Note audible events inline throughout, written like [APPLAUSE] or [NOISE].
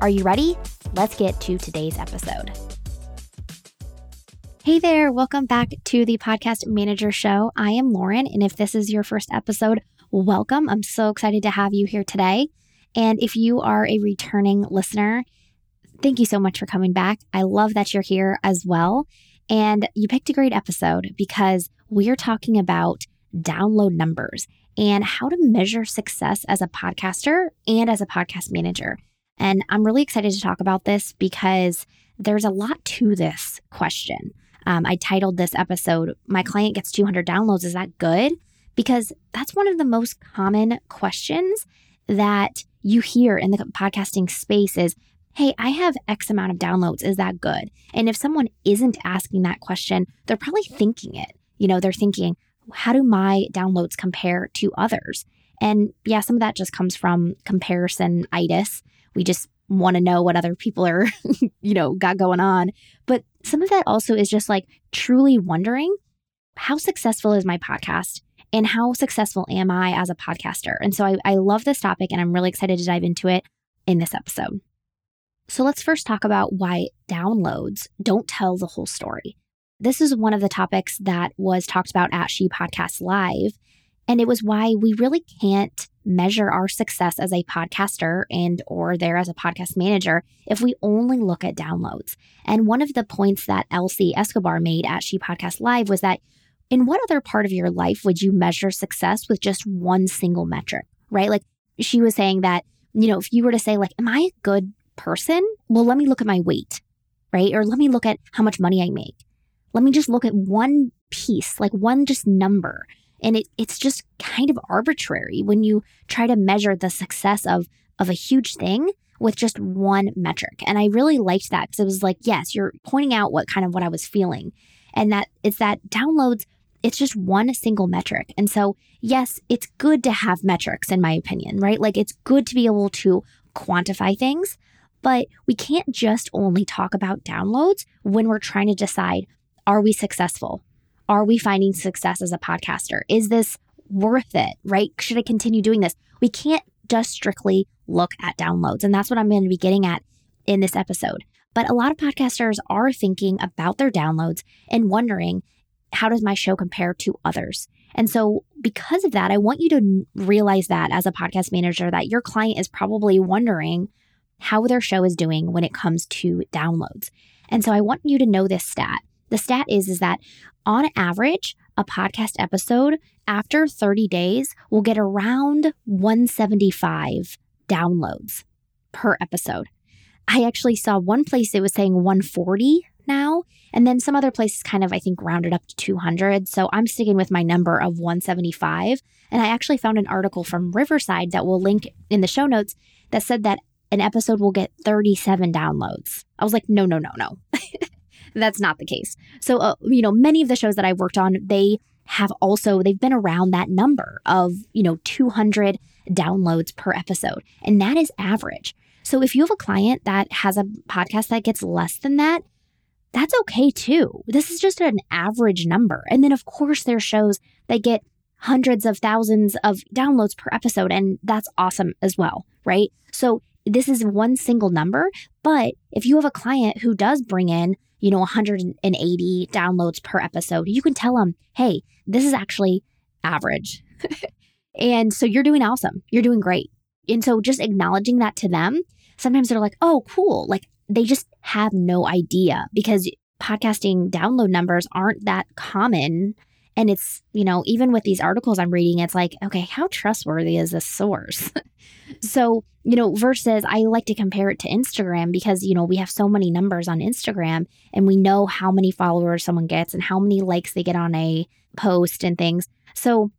Are you ready? Let's get to today's episode. Hey there, welcome back to the Podcast Manager Show. I am Lauren, and if this is your first episode, welcome. I'm so excited to have you here today. And if you are a returning listener, thank you so much for coming back. I love that you're here as well. And you picked a great episode because we're talking about download numbers and how to measure success as a podcaster and as a podcast manager. And I'm really excited to talk about this because there's a lot to this question. Um, I titled this episode, My Client Gets 200 Downloads. Is that good? Because that's one of the most common questions that you hear in the podcasting space is, Hey, I have X amount of downloads. Is that good? And if someone isn't asking that question, they're probably thinking it. You know, they're thinking, how do my downloads compare to others? And yeah, some of that just comes from comparison itis. We just want to know what other people are, [LAUGHS] you know, got going on. But some of that also is just like truly wondering how successful is my podcast and how successful am I as a podcaster? And so I, I love this topic and I'm really excited to dive into it in this episode. So let's first talk about why downloads don't tell the whole story. This is one of the topics that was talked about at She Podcast Live. And it was why we really can't measure our success as a podcaster and or there as a podcast manager if we only look at downloads. And one of the points that Elsie Escobar made at She Podcast Live was that in what other part of your life would you measure success with just one single metric, right? Like she was saying that, you know, if you were to say like am I a good person? Well, let me look at my weight, right? Or let me look at how much money I make let me just look at one piece, like one just number. And it, it's just kind of arbitrary when you try to measure the success of, of a huge thing with just one metric. And I really liked that because it was like, yes, you're pointing out what kind of what I was feeling. And that it's that downloads, it's just one single metric. And so, yes, it's good to have metrics, in my opinion, right? Like it's good to be able to quantify things, but we can't just only talk about downloads when we're trying to decide are we successful? Are we finding success as a podcaster? Is this worth it, right? Should I continue doing this? We can't just strictly look at downloads. And that's what I'm going to be getting at in this episode. But a lot of podcasters are thinking about their downloads and wondering, how does my show compare to others? And so, because of that, I want you to realize that as a podcast manager, that your client is probably wondering how their show is doing when it comes to downloads. And so, I want you to know this stat the stat is is that on average, a podcast episode after 30 days will get around 175 downloads per episode. I actually saw one place it was saying 140 now, and then some other places kind of, I think, rounded up to 200. So I'm sticking with my number of 175. And I actually found an article from Riverside that we'll link in the show notes that said that an episode will get 37 downloads. I was like, no, no, no, no. [LAUGHS] That's not the case. So, uh, you know, many of the shows that I've worked on, they have also they've been around that number of, you know, 200 downloads per episode, and that is average. So if you have a client that has a podcast that gets less than that, that's okay too. This is just an average number. And then of course there's shows that get hundreds of thousands of downloads per episode and that's awesome as well, right? So this is one single number, but if you have a client who does bring in you know, 180 downloads per episode, you can tell them, hey, this is actually average. [LAUGHS] and so you're doing awesome. You're doing great. And so just acknowledging that to them, sometimes they're like, oh, cool. Like they just have no idea because podcasting download numbers aren't that common. And it's, you know, even with these articles I'm reading, it's like, okay, how trustworthy is this source? [LAUGHS] so you know, versus I like to compare it to Instagram because, you know, we have so many numbers on Instagram and we know how many followers someone gets and how many likes they get on a post and things. So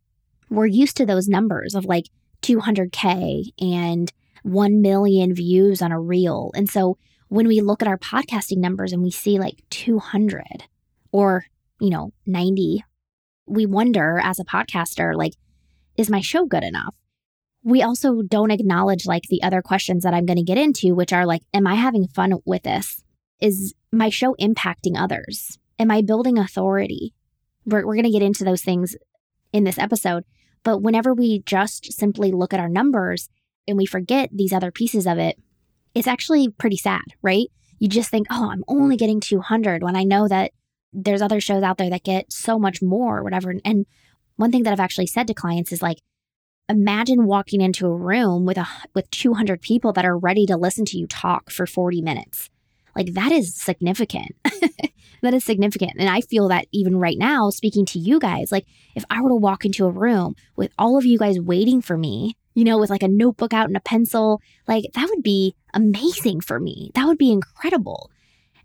we're used to those numbers of like 200K and 1 million views on a reel. And so when we look at our podcasting numbers and we see like 200 or, you know, 90, we wonder as a podcaster, like, is my show good enough? We also don't acknowledge like the other questions that I'm going to get into, which are like, am I having fun with this? Is my show impacting others? Am I building authority? We're, we're going to get into those things in this episode. But whenever we just simply look at our numbers and we forget these other pieces of it, it's actually pretty sad, right? You just think, oh, I'm only getting 200 when I know that there's other shows out there that get so much more or whatever. And one thing that I've actually said to clients is like, imagine walking into a room with a with 200 people that are ready to listen to you talk for 40 minutes. Like that is significant. [LAUGHS] that is significant. And I feel that even right now, speaking to you guys, like if I were to walk into a room with all of you guys waiting for me, you know, with like a notebook out and a pencil, like that would be amazing for me. That would be incredible.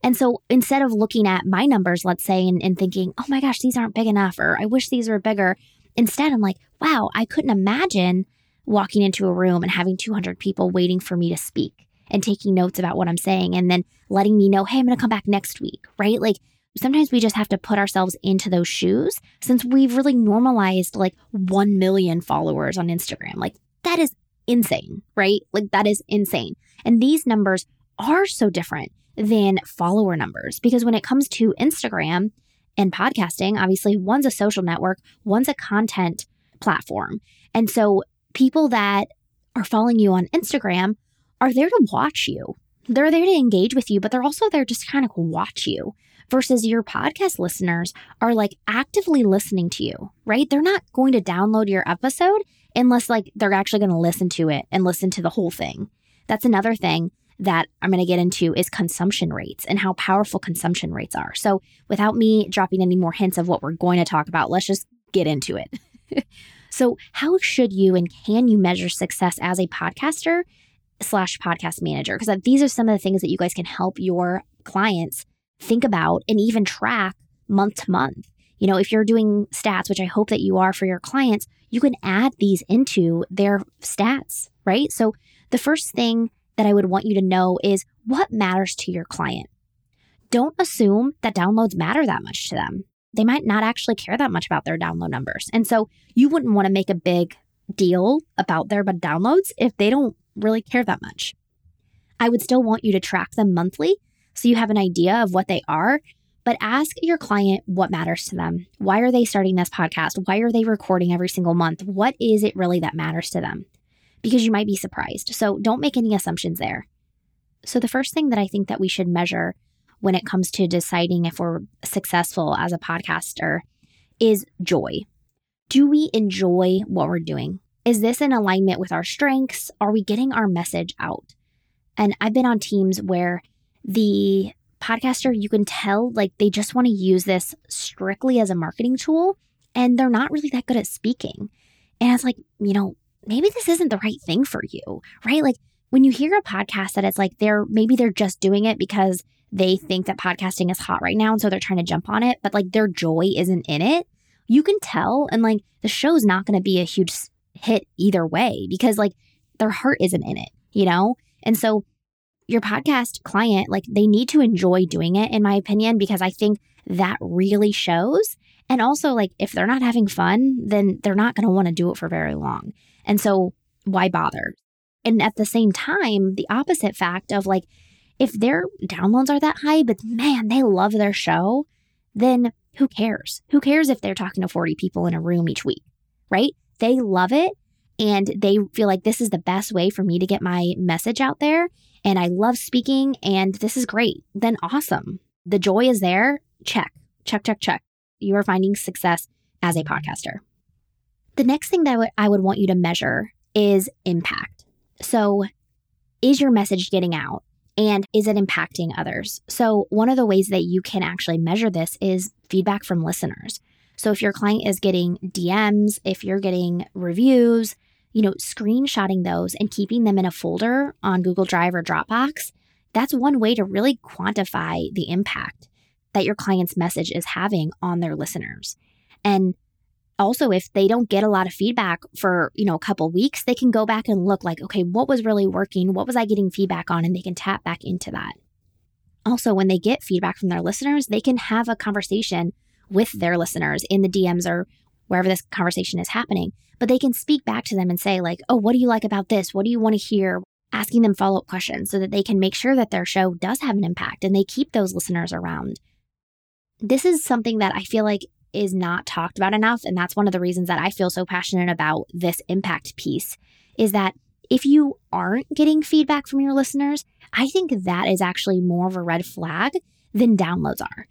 And so instead of looking at my numbers, let's say, and, and thinking, oh my gosh, these aren't big enough, or I wish these were bigger, instead I'm like, wow, I couldn't imagine walking into a room and having 200 people waiting for me to speak and taking notes about what I'm saying and then letting me know, hey, I'm going to come back next week, right? Like sometimes we just have to put ourselves into those shoes since we've really normalized like 1 million followers on Instagram. Like that is insane, right? Like that is insane. And these numbers are so different than follower numbers because when it comes to Instagram and podcasting, obviously one's a social network, one's a content platform. And so people that are following you on Instagram are there to watch you. They're there to engage with you, but they're also there just kind of watch you. Versus your podcast listeners are like actively listening to you, right? They're not going to download your episode unless like they're actually going to listen to it and listen to the whole thing. That's another thing that I'm going to get into is consumption rates and how powerful consumption rates are. So, without me dropping any more hints of what we're going to talk about, let's just get into it. [LAUGHS] so, how should you and can you measure success as a podcaster slash podcast manager because these are some of the things that you guys can help your clients think about and even track month to month. You know, if you're doing stats, which I hope that you are for your clients, you can add these into their stats, right? So the first thing that I would want you to know is what matters to your client. Don't assume that downloads matter that much to them. They might not actually care that much about their download numbers. And so you wouldn't want to make a big deal about their downloads if they don't really care that much. I would still want you to track them monthly so you have an idea of what they are, but ask your client what matters to them. Why are they starting this podcast? Why are they recording every single month? What is it really that matters to them? Because you might be surprised. So don't make any assumptions there. So the first thing that I think that we should measure when it comes to deciding if we're successful as a podcaster is joy. Do we enjoy what we're doing? Is this in alignment with our strengths? Are we getting our message out? And I've been on teams where the podcaster, you can tell like they just want to use this strictly as a marketing tool and they're not really that good at speaking. And it's like, you know, maybe this isn't the right thing for you, right? Like when you hear a podcast that it's like they're maybe they're just doing it because they mm-hmm. think that podcasting is hot right now and so they're trying to jump on it, but like their joy isn't in it. You can tell and like the show's not going to be a huge hit either way because like their heart isn't in it, you know? And so your podcast client, like they need to enjoy doing it, in my opinion, because I think that really shows. And also, like, if they're not having fun, then they're not going to want to do it for very long. And so, why bother? And at the same time, the opposite fact of like, if their downloads are that high, but man, they love their show, then who cares? Who cares if they're talking to 40 people in a room each week, right? they love it and they feel like this is the best way for me to get my message out there and I love speaking and this is great, then awesome. The joy is there. Check, check, check, check. You are finding success as a podcaster. The next thing that I would, I would want you to measure is impact. So, is your message getting out and is it impacting others? So, one of the ways that you can actually measure this is feedback from listeners. So if your client is getting DMs, if you're getting reviews, you know, screenshotting those and keeping them in a folder on Google Drive or Dropbox, that's one way to really quantify the impact that your client's message is having on their listeners. And also if they don't get a lot of feedback for you know a couple weeks they can go back and look like okay what was really working? What was i getting feedback on? And they can tap back into that. Also when they get feedback from their listeners they can have a conversation with their listeners in the dms or wherever this conversation is happening. But they can speak back to them and say like oh what do you like about this? What do you want to hear? Asking them follow-up questions so that they can make sure that their show does have an impact and they keep those listeners around. This is something that i feel like is not talked about enough. And that's one of the reasons that I feel so passionate about this impact piece is that if you aren't getting feedback from your listeners, I think that is actually more of a red flag than downloads are.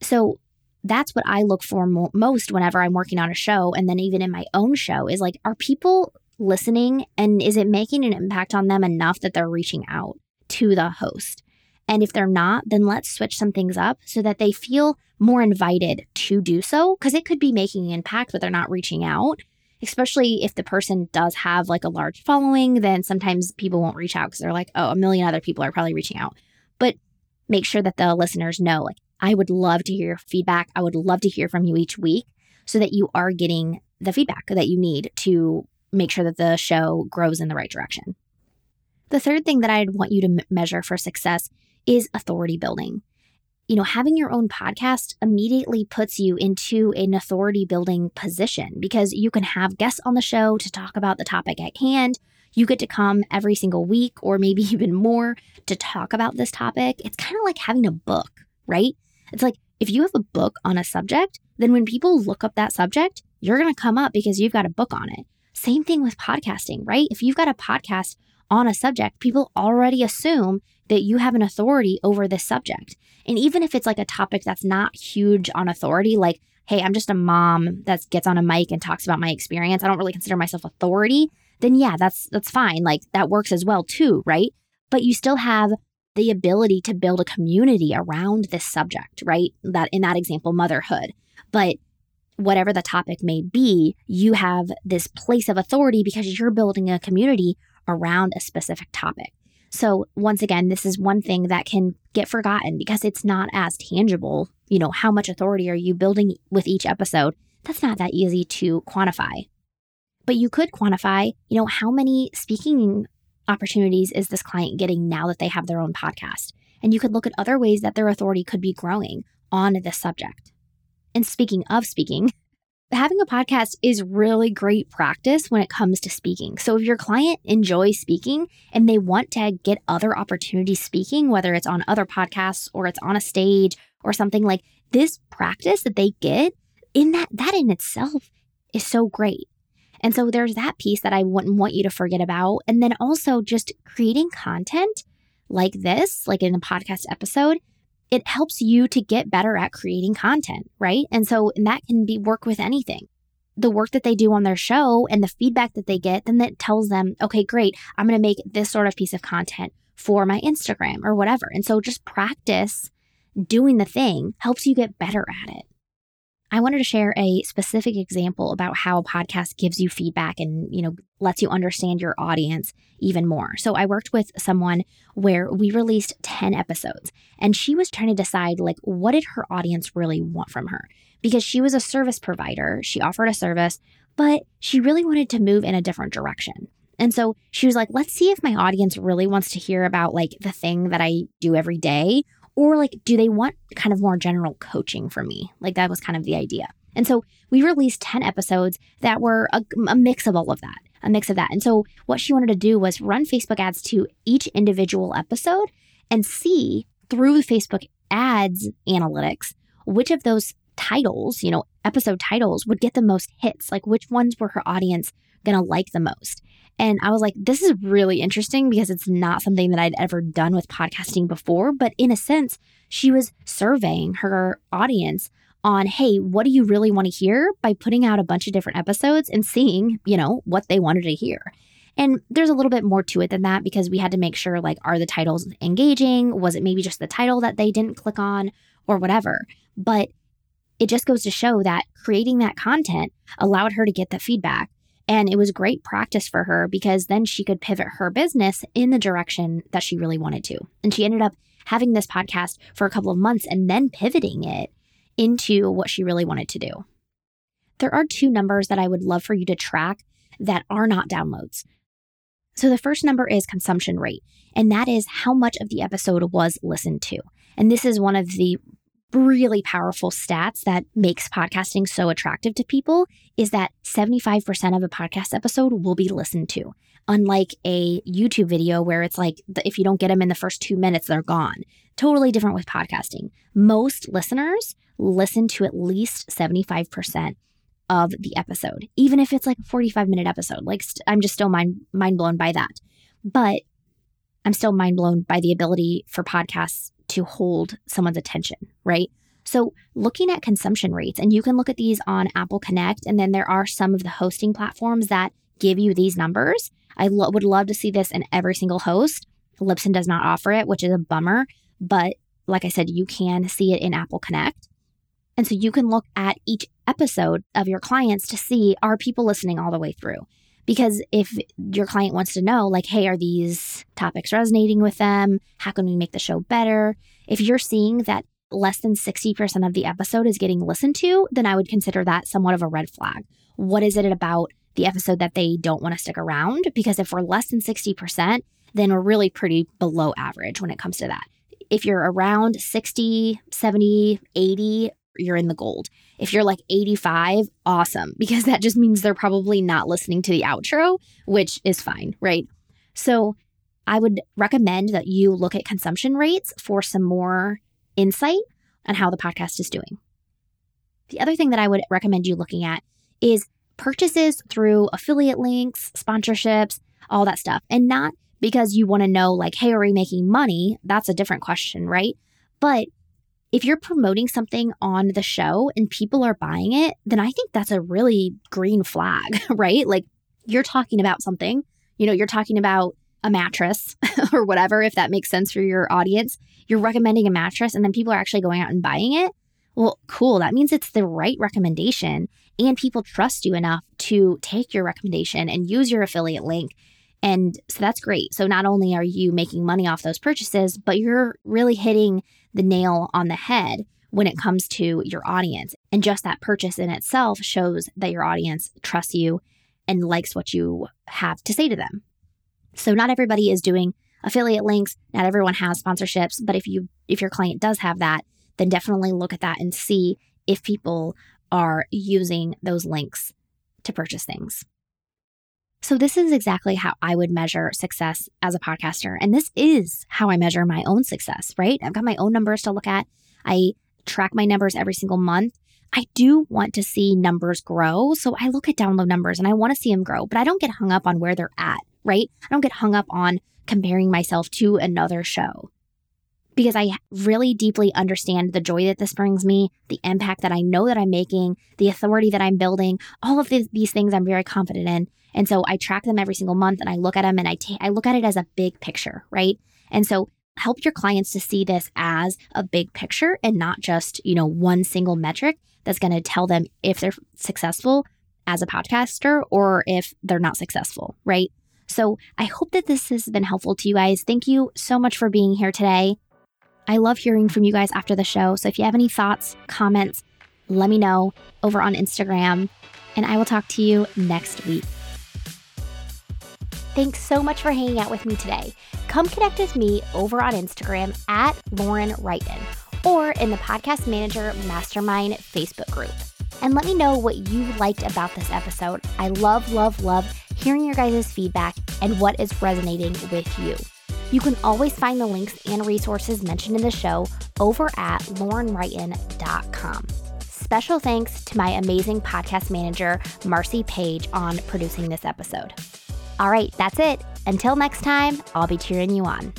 So that's what I look for mo- most whenever I'm working on a show. And then even in my own show is like, are people listening and is it making an impact on them enough that they're reaching out to the host? And if they're not, then let's switch some things up so that they feel more invited to do so because it could be making an impact, but they're not reaching out. Especially if the person does have like a large following, then sometimes people won't reach out because they're like, oh, a million other people are probably reaching out. But make sure that the listeners know, like, I would love to hear your feedback. I would love to hear from you each week so that you are getting the feedback that you need to make sure that the show grows in the right direction. The third thing that I'd want you to m- measure for success is authority building. You know, having your own podcast immediately puts you into an authority building position because you can have guests on the show to talk about the topic at hand. You get to come every single week or maybe [LAUGHS] even more to talk about this topic. It's kind of like having a book, right? It's like if you have a book on a subject, then when people look up that subject, you're going to come up because you've got a book on it. Same thing with podcasting, right? If you've got a podcast on a subject, people already assume that you have an authority over this subject. And even if it's like a topic that's not huge on authority, like, hey, I'm just a mom that gets on a mic and talks about my experience, I don't really consider myself authority, then yeah, that's that's fine. Like that works as well too, right? But you still have the ability to build a community around this subject, right? That in that example, motherhood. But whatever the topic may be, you have this place of authority because you're building a community around a specific topic. So, once again, this is one thing that can get forgotten because it's not as tangible. You know, how much authority are you building with each episode? That's not that easy to quantify. But you could quantify, you know, how many speaking opportunities is this client getting now that they have their own podcast? And you could look at other ways that their authority could be growing on this subject. And speaking of speaking, having a podcast is really great practice when it comes to speaking. So if your client enjoys speaking and they want to get other opportunities speaking, whether it's on other podcasts or it's on a stage or something like this practice that they get in that that in itself is so great. And so there's that piece that I wouldn't want you to forget about. And then also just creating content like this, like in a podcast episode, it helps you to get better at creating content, right? And so and that can be work with anything. The work that they do on their show and the feedback that they get, then that tells them, okay, great, I'm going to make this sort of piece of content for my Instagram or whatever. And so just practice doing the thing helps you get better at it. I wanted to share a specific example about how a podcast gives you feedback and, you know, lets you understand your audience even more. So I worked with someone where we released 10 episodes and she was trying to decide like what did her audience really want from her? Because she was a service provider, she offered a service, but she really wanted to move in a different direction. And so she was like, let's see if my audience really wants to hear about like the thing that I do every day or like, do they want kind of more general coaching from me? Like, that was kind of the idea. And so we released 10 episodes that were a, a, mix of all of that, a mix of that. And so what she wanted to do was run Facebook ads to each individual episode and see through Facebook ads analytics which of those titles, you know, episode titles would get the most hits, like which ones were her audience going to like the most. And I was like, this is really interesting because it's not something that I'd ever done with podcasting before. But in a sense, she was surveying her audience on, hey, what do you really want to hear by putting out a bunch of different episodes and seeing, you know, what they wanted to hear. And there's a little bit more to it than that because we had to make sure like, are the titles engaging? Was it maybe just the title that they didn't click on or whatever? But it just goes to show that creating that content allowed her to get the feedback and it was great practice for her because then she could pivot her business in the direction that she really wanted to. And she ended up having this podcast for a couple of months and then pivoting it into what she really wanted to do. there are two numbers that I would love for you to track that are not downloads. So the first number is consumption rate, and that is how much of the episode was listened to. And this is one of the really powerful stats that makes podcasting so attractive to people is that 75% of a podcast episode will be listened to. Unlike a YouTube video where it's like if you don't get them in the first 2 minutes they're gone. Totally different with podcasting. Most listeners listen to at least 75% of the episode, even if it's like a 45 minute episode. Like st- I'm just still mind mind blown by that. But I'm still mind blown by the ability for podcasts to hold someone's attention, right? So, looking at consumption rates, and you can look at these on Apple Connect, and then there are some of the hosting platforms that give you these numbers. I lo- would love to see this in every single host. Libsyn does not offer it, which is a bummer, but like I said, you can see it in Apple Connect. And so you can look at each episode of your clients to see are people listening all the way through? Because if your client wants to know, like, hey, are these topics resonating with them? How can we make the show better? If you're seeing that less than 60% of the episode is getting listened to, then I would consider that somewhat of a red flag. What is it about the episode that they don't want to stick around? Because if we're less than 60%, then we're really pretty below average when it comes to that. If you're around 60, 70, 80, you're in the gold. If you're like 85, awesome, [LAUGHS] because that just means they're probably not listening to the outro, which is fine, right? So I would recommend that you look at consumption rates for some more insight on how the podcast is doing. The other thing that I would recommend you looking at is purchases through affiliate links, sponsorships, all that stuff. And not because you want to know, like, hey, are we making money? That's a different question, right? But if you're promoting something on the show and people are buying it, then I think that's a really green flag, [LAUGHS] right? Like you're talking about something, you know, you're talking about a mattress [LAUGHS] or whatever, if that makes sense for your audience. You're recommending a mattress and then people are actually going out and buying it. Well, cool. That means it's the right recommendation and people trust you enough to take your recommendation and use your affiliate link. And so that's great. So not only are you making money off those purchases, but you're really hitting the nail on the head when it comes to your audience. And just that purchase in itself shows that your audience trusts you and likes what you have to say to them. So not everybody is doing affiliate links, not everyone has sponsorships, but if you if your client does have that, then definitely look at that and see if people are using those links to purchase things. So, this is exactly how I would measure success as a podcaster. And this is how I measure my own success, right? I've got my own numbers to look at. I track my numbers every single month. I do want to see numbers grow. So, I look at download numbers and I want to see them grow, but I don't get hung up on where they're at, right? I don't get hung up on comparing myself to another show because I really deeply understand the joy that this brings me, the impact that I know that I'm making, the authority that I'm building, all of these, these things I'm very confident in. And so I track them every single month and I look at them and I, t- I look at it as a big picture, right? And so help your clients to see this as a big picture and not just, you know, one single metric that's going to tell them if they're successful as a podcaster or if they're not successful, right? So I hope that this has been helpful to you guys. Thank you so much for being here today. I love hearing from you guys after the show. So if you have any thoughts, comments, let me know over on Instagram, and I will talk to you next week. Thanks so much for hanging out with me today. Come connect with me over on Instagram at Lauren Wrighton or in the Podcast Manager Mastermind Facebook group. And let me know what you liked about this episode. I love, love, love hearing your guys' feedback and what is resonating with you. You can always find the links and resources mentioned in the show over at laurenwrighton.com. Special thanks to my amazing podcast manager, Marcy Page, on producing this episode. All right, that's it. Until next time, I'll be cheering you on.